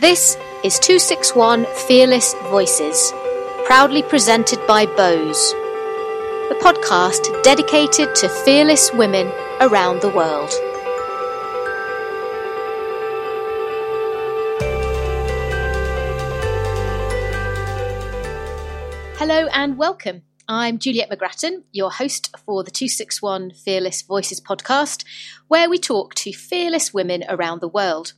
This is 261 Fearless Voices, proudly presented by Bose, the podcast dedicated to fearless women around the world. Hello and welcome. I'm Juliet McGrattan, your host for the 261 Fearless Voices podcast, where we talk to fearless women around the world.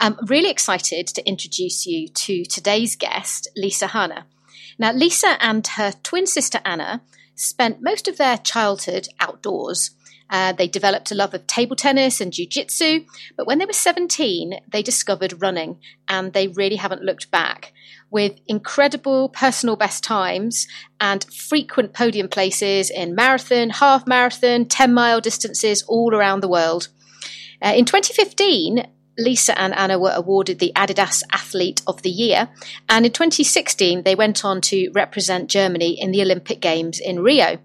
I'm really excited to introduce you to today's guest, Lisa Hahner. Now, Lisa and her twin sister Anna spent most of their childhood outdoors. Uh, they developed a love of table tennis and jiu-jitsu, but when they were 17, they discovered running and they really haven't looked back. With incredible personal best times and frequent podium places in marathon, half marathon, 10 mile distances all around the world. Uh, in 2015, Lisa and Anna were awarded the Adidas Athlete of the Year, and in 2016 they went on to represent Germany in the Olympic Games in Rio.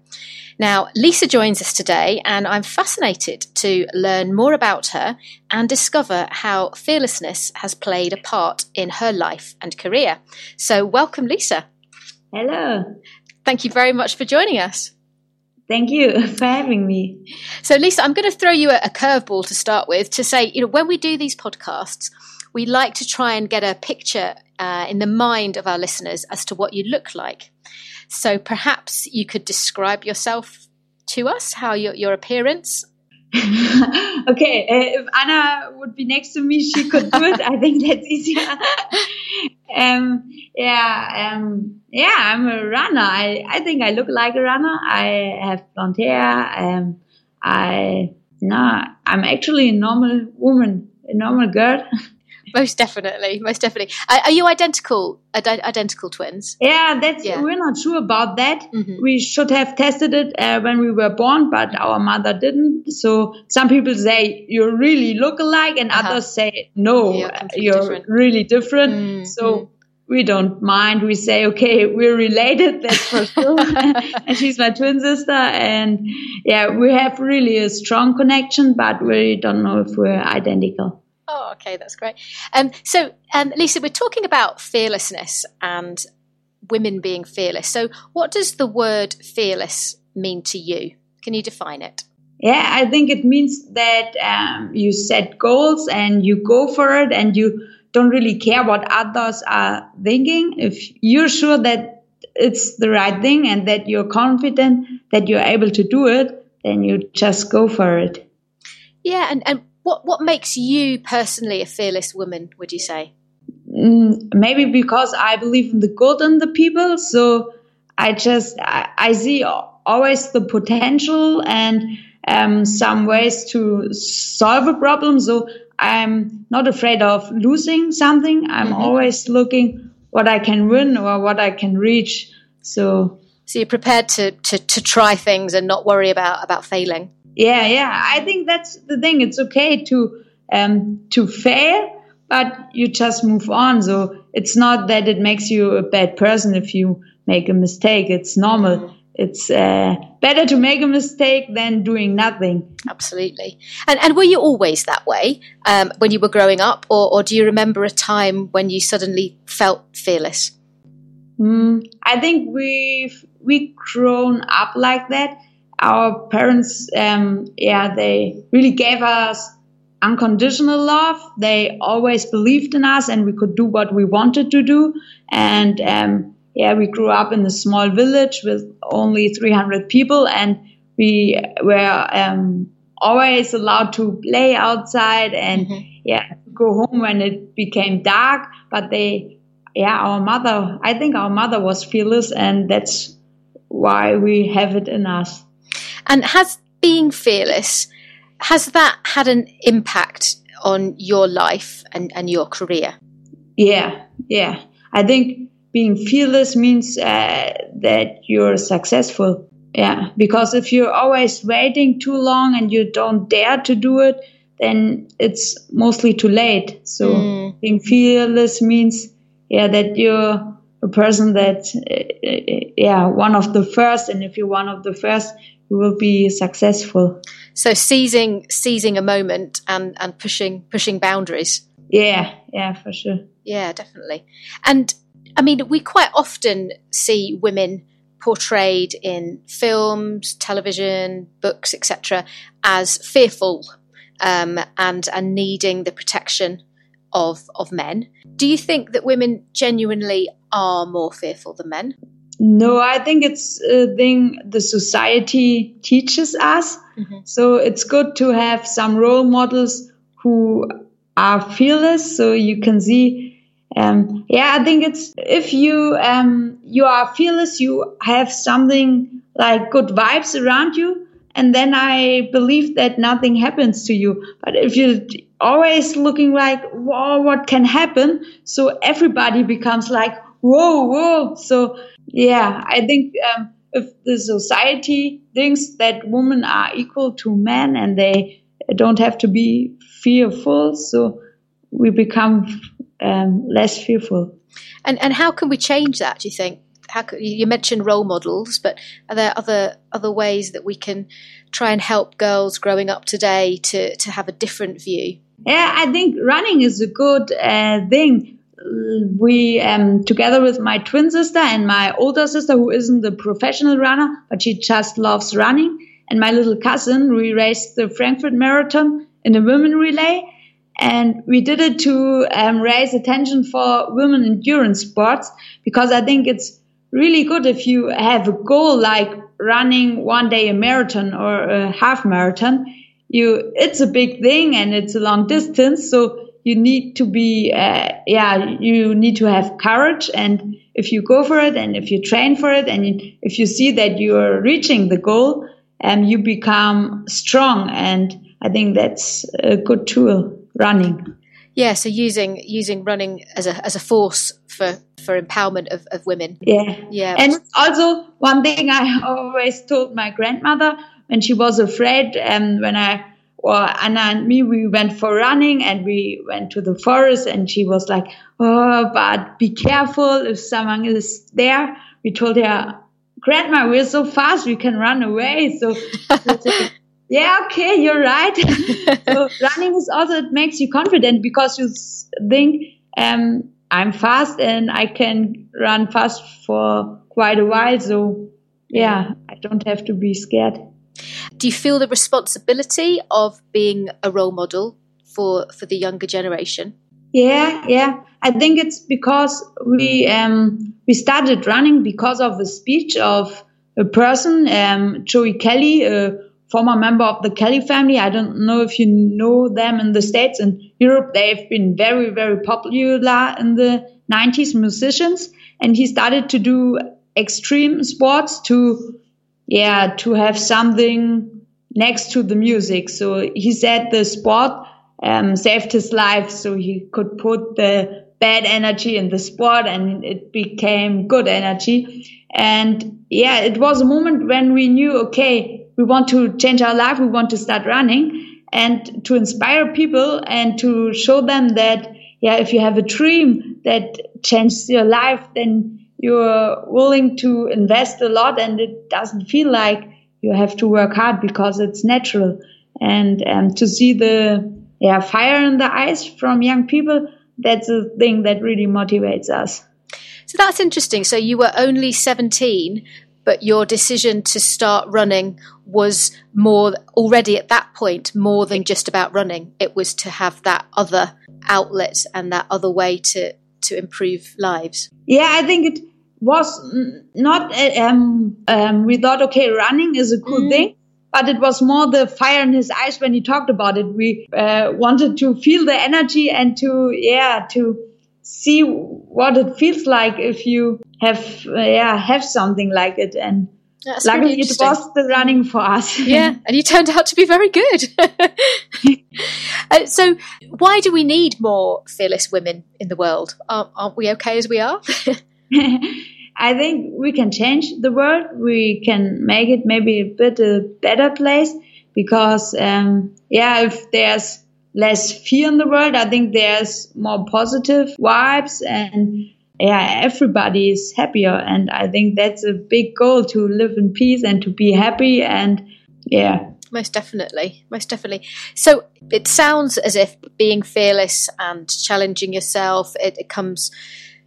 Now, Lisa joins us today, and I'm fascinated to learn more about her and discover how fearlessness has played a part in her life and career. So, welcome, Lisa. Hello. Thank you very much for joining us. Thank you for having me. So, Lisa, I'm going to throw you a, a curveball to start with to say, you know, when we do these podcasts, we like to try and get a picture uh, in the mind of our listeners as to what you look like. So, perhaps you could describe yourself to us, how your, your appearance. okay, uh, if Anna would be next to me, she could do it. I think that's easier. um, yeah, um, yeah, I'm a runner. I, I think I look like a runner. I have blonde hair. Um, I, no, I'm actually a normal woman, a normal girl. most definitely, most definitely. Are, are you identical, ad- identical twins? Yeah, that's yeah. we're not sure about that. Mm-hmm. We should have tested it uh, when we were born, but our mother didn't. So some people say you really look alike, and uh-huh. others say no, you're, you're different. really different. Mm-hmm. So we don't mind. We say, okay, we're related, that's for sure. and she's my twin sister. And yeah, we have really a strong connection, but we don't know if we're identical. Oh, okay, that's great. Um, so, um, Lisa, we're talking about fearlessness and women being fearless. So, what does the word fearless mean to you? Can you define it? Yeah, I think it means that um, you set goals and you go for it and you don't really care what others are thinking. If you're sure that it's the right thing and that you're confident that you're able to do it, then you just go for it. Yeah, and, and what what makes you personally a fearless woman? Would you say? Mm, maybe because I believe in the good in the people, so I just I, I see always the potential and um, some ways to solve a problem. So I'm not afraid of losing something. I'm mm-hmm. always looking what I can win or what I can reach. So so you're prepared to, to, to try things and not worry about, about failing. Yeah, yeah. I think that's the thing. It's okay to um, to fail, but you just move on. So it's not that it makes you a bad person if you make a mistake. It's normal. It's uh, better to make a mistake than doing nothing. Absolutely. And, and were you always that way um, when you were growing up, or, or, do you remember a time when you suddenly felt fearless? Mm, I think we've we grown up like that. Our parents, um, yeah, they really gave us unconditional love. They always believed in us, and we could do what we wanted to do. And um, yeah, we grew up in a small village with only 300 people, and we were um, always allowed to play outside and mm-hmm. yeah, go home when it became dark. But they, yeah, our mother, I think our mother was fearless, and that's why we have it in us. And has being fearless has that had an impact on your life and, and your career? Yeah, yeah. I think being fearless means uh, that you're successful. Yeah, because if you're always waiting too long and you don't dare to do it, then it's mostly too late. So mm. being fearless means, yeah, that you're a person that, uh, yeah, one of the first. And if you're one of the first, you will be successful. So seizing seizing a moment and and pushing pushing boundaries. Yeah, yeah, for sure. Yeah, definitely. And I mean, we quite often see women portrayed in films, television, books, etc., as fearful um, and and needing the protection of of men. Do you think that women genuinely are more fearful than men? No, I think it's a thing the society teaches us. Mm-hmm. So it's good to have some role models who are fearless, so you can see. Um, yeah, I think it's if you um, you are fearless, you have something like good vibes around you, and then I believe that nothing happens to you. But if you're always looking like, whoa, what can happen? So everybody becomes like, whoa, whoa. So yeah, I think um, if the society thinks that women are equal to men and they don't have to be fearful, so we become um, less fearful. And and how can we change that? Do you think? How could, you mentioned role models, but are there other other ways that we can try and help girls growing up today to to have a different view? Yeah, I think running is a good uh, thing we um, together with my twin sister and my older sister who isn't a professional runner but she just loves running. And my little cousin we raced the frankfurt marathon in a women relay. And we did it to um, raise attention for women endurance sports because i think it's really good if you have a goal like running one day a marathon or a half marathon. You it's a big thing and it's a long distance. So you need to be, uh, yeah, you need to have courage. And if you go for it and if you train for it and if you see that you're reaching the goal, um, you become strong. And I think that's a good tool, running. Yeah, so using using running as a as a force for for empowerment of, of women. Yeah, yeah. And also one thing I always told my grandmother when she was afraid, um, when I well, Anna and me, we went for running and we went to the forest and she was like, Oh, but be careful if someone is there. We told her, Grandma, we're so fast, we can run away. So, yeah, okay, you're right. so running is also, it makes you confident because you think, um, I'm fast and I can run fast for quite a while. So yeah, I don't have to be scared. Do you feel the responsibility of being a role model for for the younger generation? Yeah, yeah. I think it's because we um, we started running because of a speech of a person, um, Joey Kelly, a former member of the Kelly family. I don't know if you know them in the States and Europe. They've been very, very popular in the 90s musicians. And he started to do extreme sports to yeah, to have something next to the music. So he said the sport um, saved his life, so he could put the bad energy in the sport and it became good energy. And yeah, it was a moment when we knew, okay, we want to change our life, we want to start running and to inspire people and to show them that, yeah, if you have a dream that changes your life, then you're willing to invest a lot and it doesn't feel like you have to work hard because it's natural. And um, to see the yeah, fire in the eyes from young people, that's a thing that really motivates us. So that's interesting. So you were only 17, but your decision to start running was more already at that point more than just about running. It was to have that other outlet and that other way to to improve lives. Yeah, I think it was not uh, um, um, we thought okay running is a cool mm. thing but it was more the fire in his eyes when he talked about it. We uh, wanted to feel the energy and to yeah to see what it feels like if you have uh, yeah have something like it. And That's luckily it was the running for us. Yeah and you turned out to be very good uh, so why do we need more fearless women in the world aren't, aren't we okay as we are I think we can change the world. We can make it maybe a bit a better place because, um, yeah, if there's less fear in the world, I think there's more positive vibes and yeah, everybody is happier. And I think that's a big goal to live in peace and to be happy. And yeah. Most definitely. Most definitely. So it sounds as if being fearless and challenging yourself it, it comes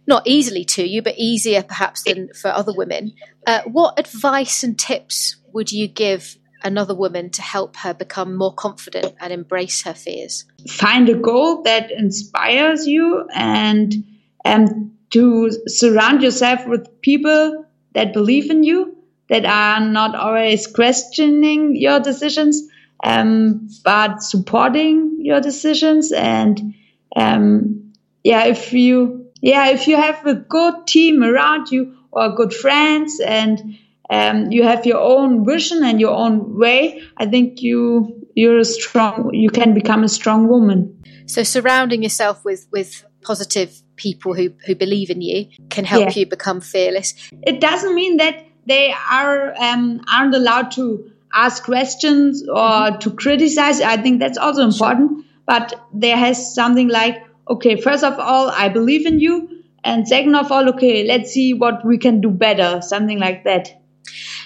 not easily to you but easier perhaps than for other women. Uh, what advice and tips would you give another woman to help her become more confident and embrace her fears? Find a goal that inspires you and and to surround yourself with people that believe in you that are not always questioning your decisions, um, but supporting your decisions. And um, yeah, if you yeah if you have a good team around you or good friends and um, you have your own vision and your own way, I think you you're a strong. You can become a strong woman. So surrounding yourself with with positive people who who believe in you can help yeah. you become fearless. It doesn't mean that they are um, aren't allowed to ask questions or mm-hmm. to criticize. I think that's also important. Sure. But there has something like, okay, first of all, I believe in you, and second of all, okay, let's see what we can do better. Something like that.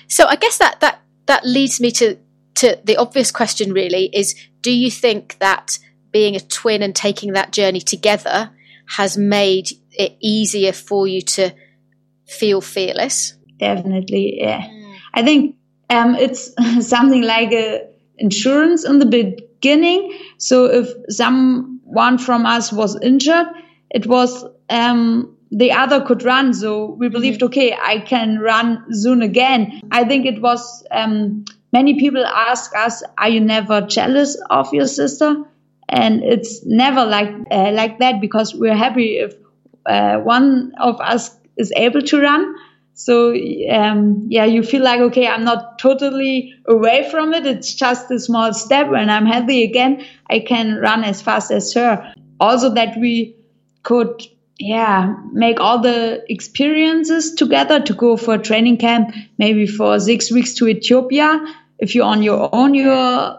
So I guess that that that leads me to to the obvious question. Really, is do you think that being a twin and taking that journey together has made it easier for you to feel fearless? Definitely. Yeah. Mm. I think um, it's something like a insurance in the beginning. So if someone from us was injured, it was um, the other could run. So we believed, mm-hmm. okay, I can run soon again. I think it was um, many people ask us, "Are you never jealous of your sister?" And it's never like uh, like that because we're happy if uh, one of us is able to run so um, yeah, you feel like okay, I'm not totally away from it. It's just a small step. When I'm healthy again, I can run as fast as her. Also, that we could yeah make all the experiences together to go for a training camp, maybe for six weeks to Ethiopia. If you're on your own, you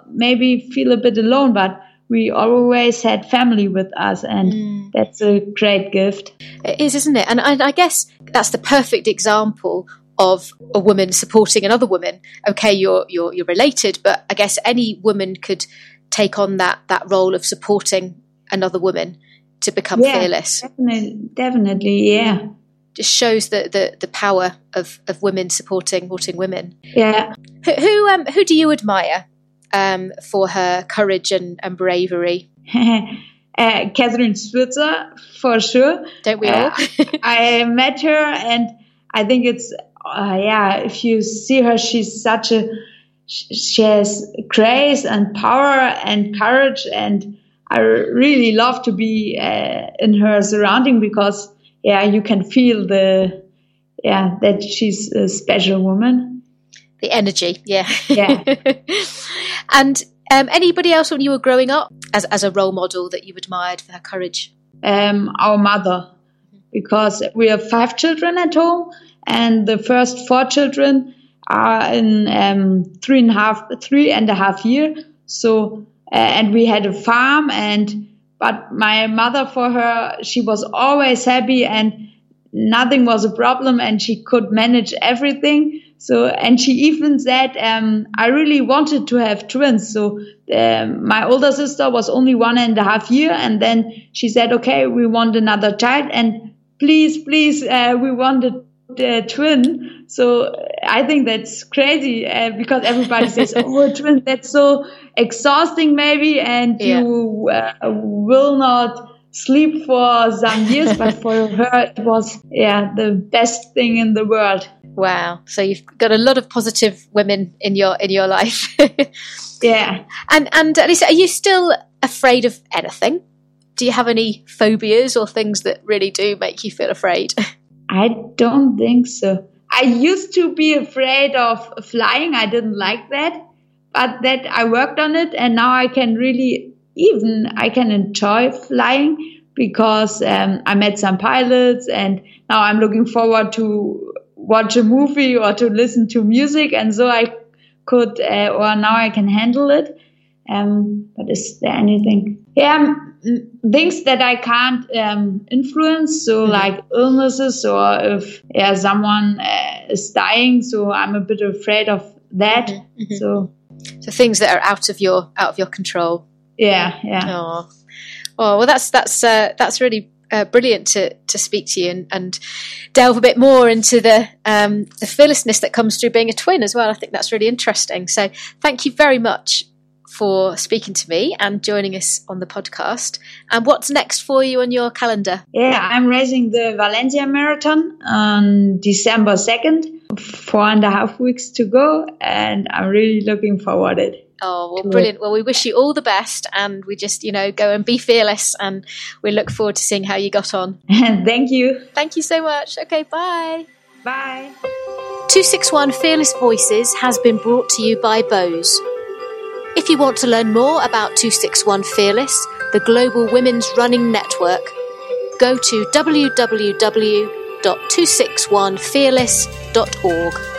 maybe feel a bit alone, but we always had family with us, and mm. that's a great gift. It is, isn't it? And I, I guess that's the perfect example of a woman supporting another woman. Okay, you're you're you're related, but I guess any woman could take on that that role of supporting another woman to become yeah, fearless. Definitely, definitely, yeah. Just shows the, the, the power of, of women supporting supporting women. Yeah. Who who, um, who do you admire um, for her courage and, and bravery? uh, Kathrine Switzer, for sure. Don't we all? Uh, I met her, and I think it's uh, yeah. If you see her, she's such a she has grace and power and courage, and I really love to be uh, in her surrounding because yeah, you can feel the yeah that she's a special woman. The energy, yeah, yeah. and um, anybody else when you were growing up as, as a role model that you admired for her courage? Um, our mother, because we have five children at home, and the first four children are in um, three and a half, three and a half year. So, uh, and we had a farm, and but my mother, for her, she was always happy, and nothing was a problem, and she could manage everything. So, and she even said, um, I really wanted to have twins. So, um, my older sister was only one and a half year. And then she said, okay, we want another child. And please, please, uh, we want a, twin. So I think that's crazy uh, because everybody says, oh, a twin, that's so exhausting maybe. And yeah. you uh, will not sleep for some years, but for her, it was, yeah, the best thing in the world. Wow. So you've got a lot of positive women in your in your life. yeah. And and Lisa, are you still afraid of anything? Do you have any phobias or things that really do make you feel afraid? I don't think so. I used to be afraid of flying. I didn't like that. But that I worked on it and now I can really even I can enjoy flying because um, I met some pilots and now I'm looking forward to watch a movie or to listen to music, and so I could, uh, or now I can handle it. Um, but is there anything? Yeah, things that I can't um, influence, so mm-hmm. like illnesses or if yeah someone uh, is dying, so I'm a bit afraid of that. Mm-hmm. mm-hmm. So So things that are out of your out of your control. Yeah, yeah. Oh, oh well, that's that's uh, that's really uh, brilliant to to speak to you and, and delve a bit more into the um, the fearlessness that comes through being a twin as well. I think that's really interesting. So thank you very much for speaking to me and joining us on the podcast. And what's next for you on your calendar? Yeah, I'm racing the Valencia Marathon on December 2nd, four and a half weeks to go, and I'm really looking forward to it. Oh, well, brilliant. Well, we wish you all the best and we just, you know, go and be fearless and we look forward to seeing how you got on. Thank you. Thank you so much. Okay, bye. Bye. 261 Fearless Voices has been brought to you by Bose. If you want to learn more about 261 Fearless, the global women's running network, go to www.261fearless.org.